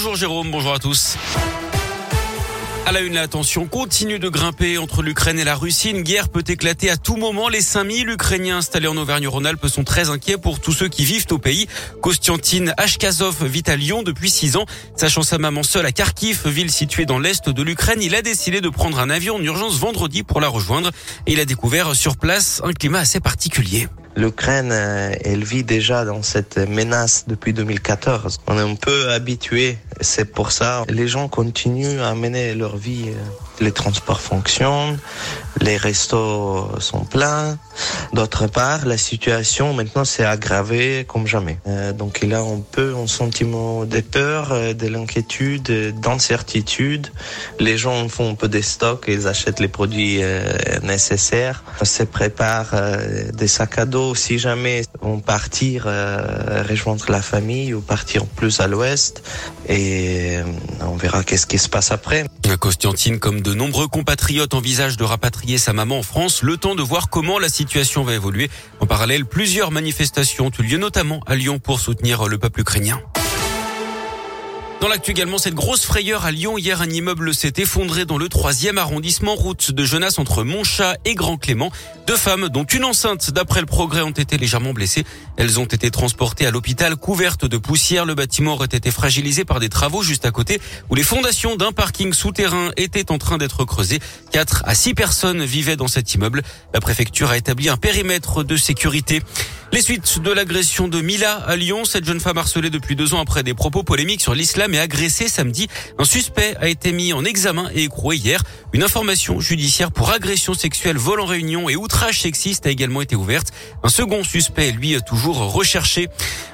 Bonjour Jérôme, bonjour à tous. À la une, la tension continue de grimper entre l'Ukraine et la Russie. Une guerre peut éclater à tout moment. Les 5000 Ukrainiens installés en Auvergne-Rhône-Alpes sont très inquiets pour tous ceux qui vivent au pays. Kostiantine Ashkazov vit à Lyon depuis 6 ans. Sachant sa maman seule à Kharkiv, ville située dans l'est de l'Ukraine, il a décidé de prendre un avion en urgence vendredi pour la rejoindre. Il a découvert sur place un climat assez particulier. L'Ukraine, euh, elle vit déjà dans cette menace depuis 2014. On est un peu habitué. C'est pour ça les gens continuent à mener leur vie. Les transports fonctionnent, les restos sont pleins. D'autre part, la situation maintenant s'est aggravée comme jamais. Euh, donc il a un peu un sentiment de peur, euh, de l'inquiétude, d'incertitude. Les gens font un peu des stocks, ils achètent les produits nécessaires, se préparent des sacs à dos si jamais partir euh, rejoindre la famille ou partir plus à l'ouest et euh, on verra qu'est-ce qui se passe après. Constantine, comme de nombreux compatriotes, envisage de rapatrier sa maman en France, le temps de voir comment la situation va évoluer. En parallèle, plusieurs manifestations ont eu lieu, notamment à Lyon, pour soutenir le peuple ukrainien. Dans l'actu également, cette grosse frayeur à Lyon. Hier, un immeuble s'est effondré dans le troisième arrondissement, route de Genasse entre Montchat et Grand Clément. Deux femmes, dont une enceinte, d'après le progrès, ont été légèrement blessées. Elles ont été transportées à l'hôpital couvertes de poussière. Le bâtiment aurait été fragilisé par des travaux juste à côté où les fondations d'un parking souterrain étaient en train d'être creusées. Quatre à six personnes vivaient dans cet immeuble. La préfecture a établi un périmètre de sécurité. Les suites de l'agression de Mila à Lyon, cette jeune femme harcelée depuis deux ans après des propos polémiques sur l'islam et agressée samedi. Un suspect a été mis en examen et écroué hier. Une information judiciaire pour agression sexuelle, vol en réunion et outrage sexiste a également été ouverte. Un second suspect, lui, toujours recherché.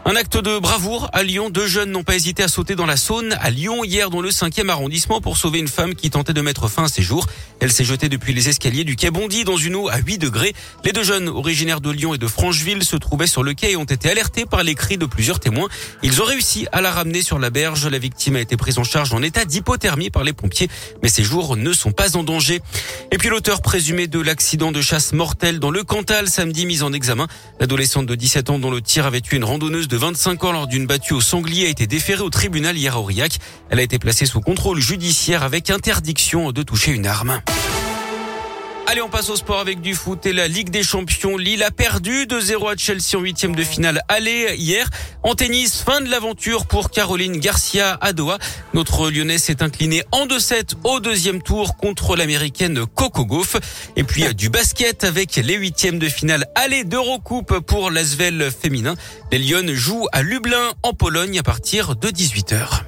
Un acte de bravoure à Lyon. Deux jeunes n'ont pas hésité à sauter dans la Saône à Lyon hier dans le 5e arrondissement pour sauver une femme qui tentait de mettre fin à ses jours. Elle s'est jetée depuis les escaliers du quai Bondy dans une eau à 8 degrés. Les deux jeunes originaires de Lyon et de Francheville se trouvaient sur le quai et ont été alertés par les cris de plusieurs témoins. Ils ont réussi à la ramener sur la berge. La victime a été prise en charge en état d'hypothermie par les pompiers, mais ses jours ne sont pas en danger. Et puis l'auteur présumé de l'accident de chasse mortel dans le Cantal samedi mis en examen. L'adolescente de 17 ans dont le tir avait tué une randonneuse de 25 ans lors d'une battue au sanglier a été déférée au tribunal hier à Aurillac. Elle a été placée sous contrôle judiciaire avec interdiction de toucher une arme. Allez, on passe au sport avec du foot et la Ligue des Champions. Lille a perdu 2-0 à Chelsea en huitième de finale aller hier. En tennis, fin de l'aventure pour Caroline Garcia à Doha. Notre Lyonnais s'est incliné en 2-7 au deuxième tour contre l'américaine Coco Gauff. Et puis du basket avec les huitièmes de finale aller d'Eurocoupe pour l'Asvel féminin. Les Lyonnes jouent à Lublin en Pologne à partir de 18h.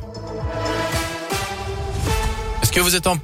Est-ce que vous êtes en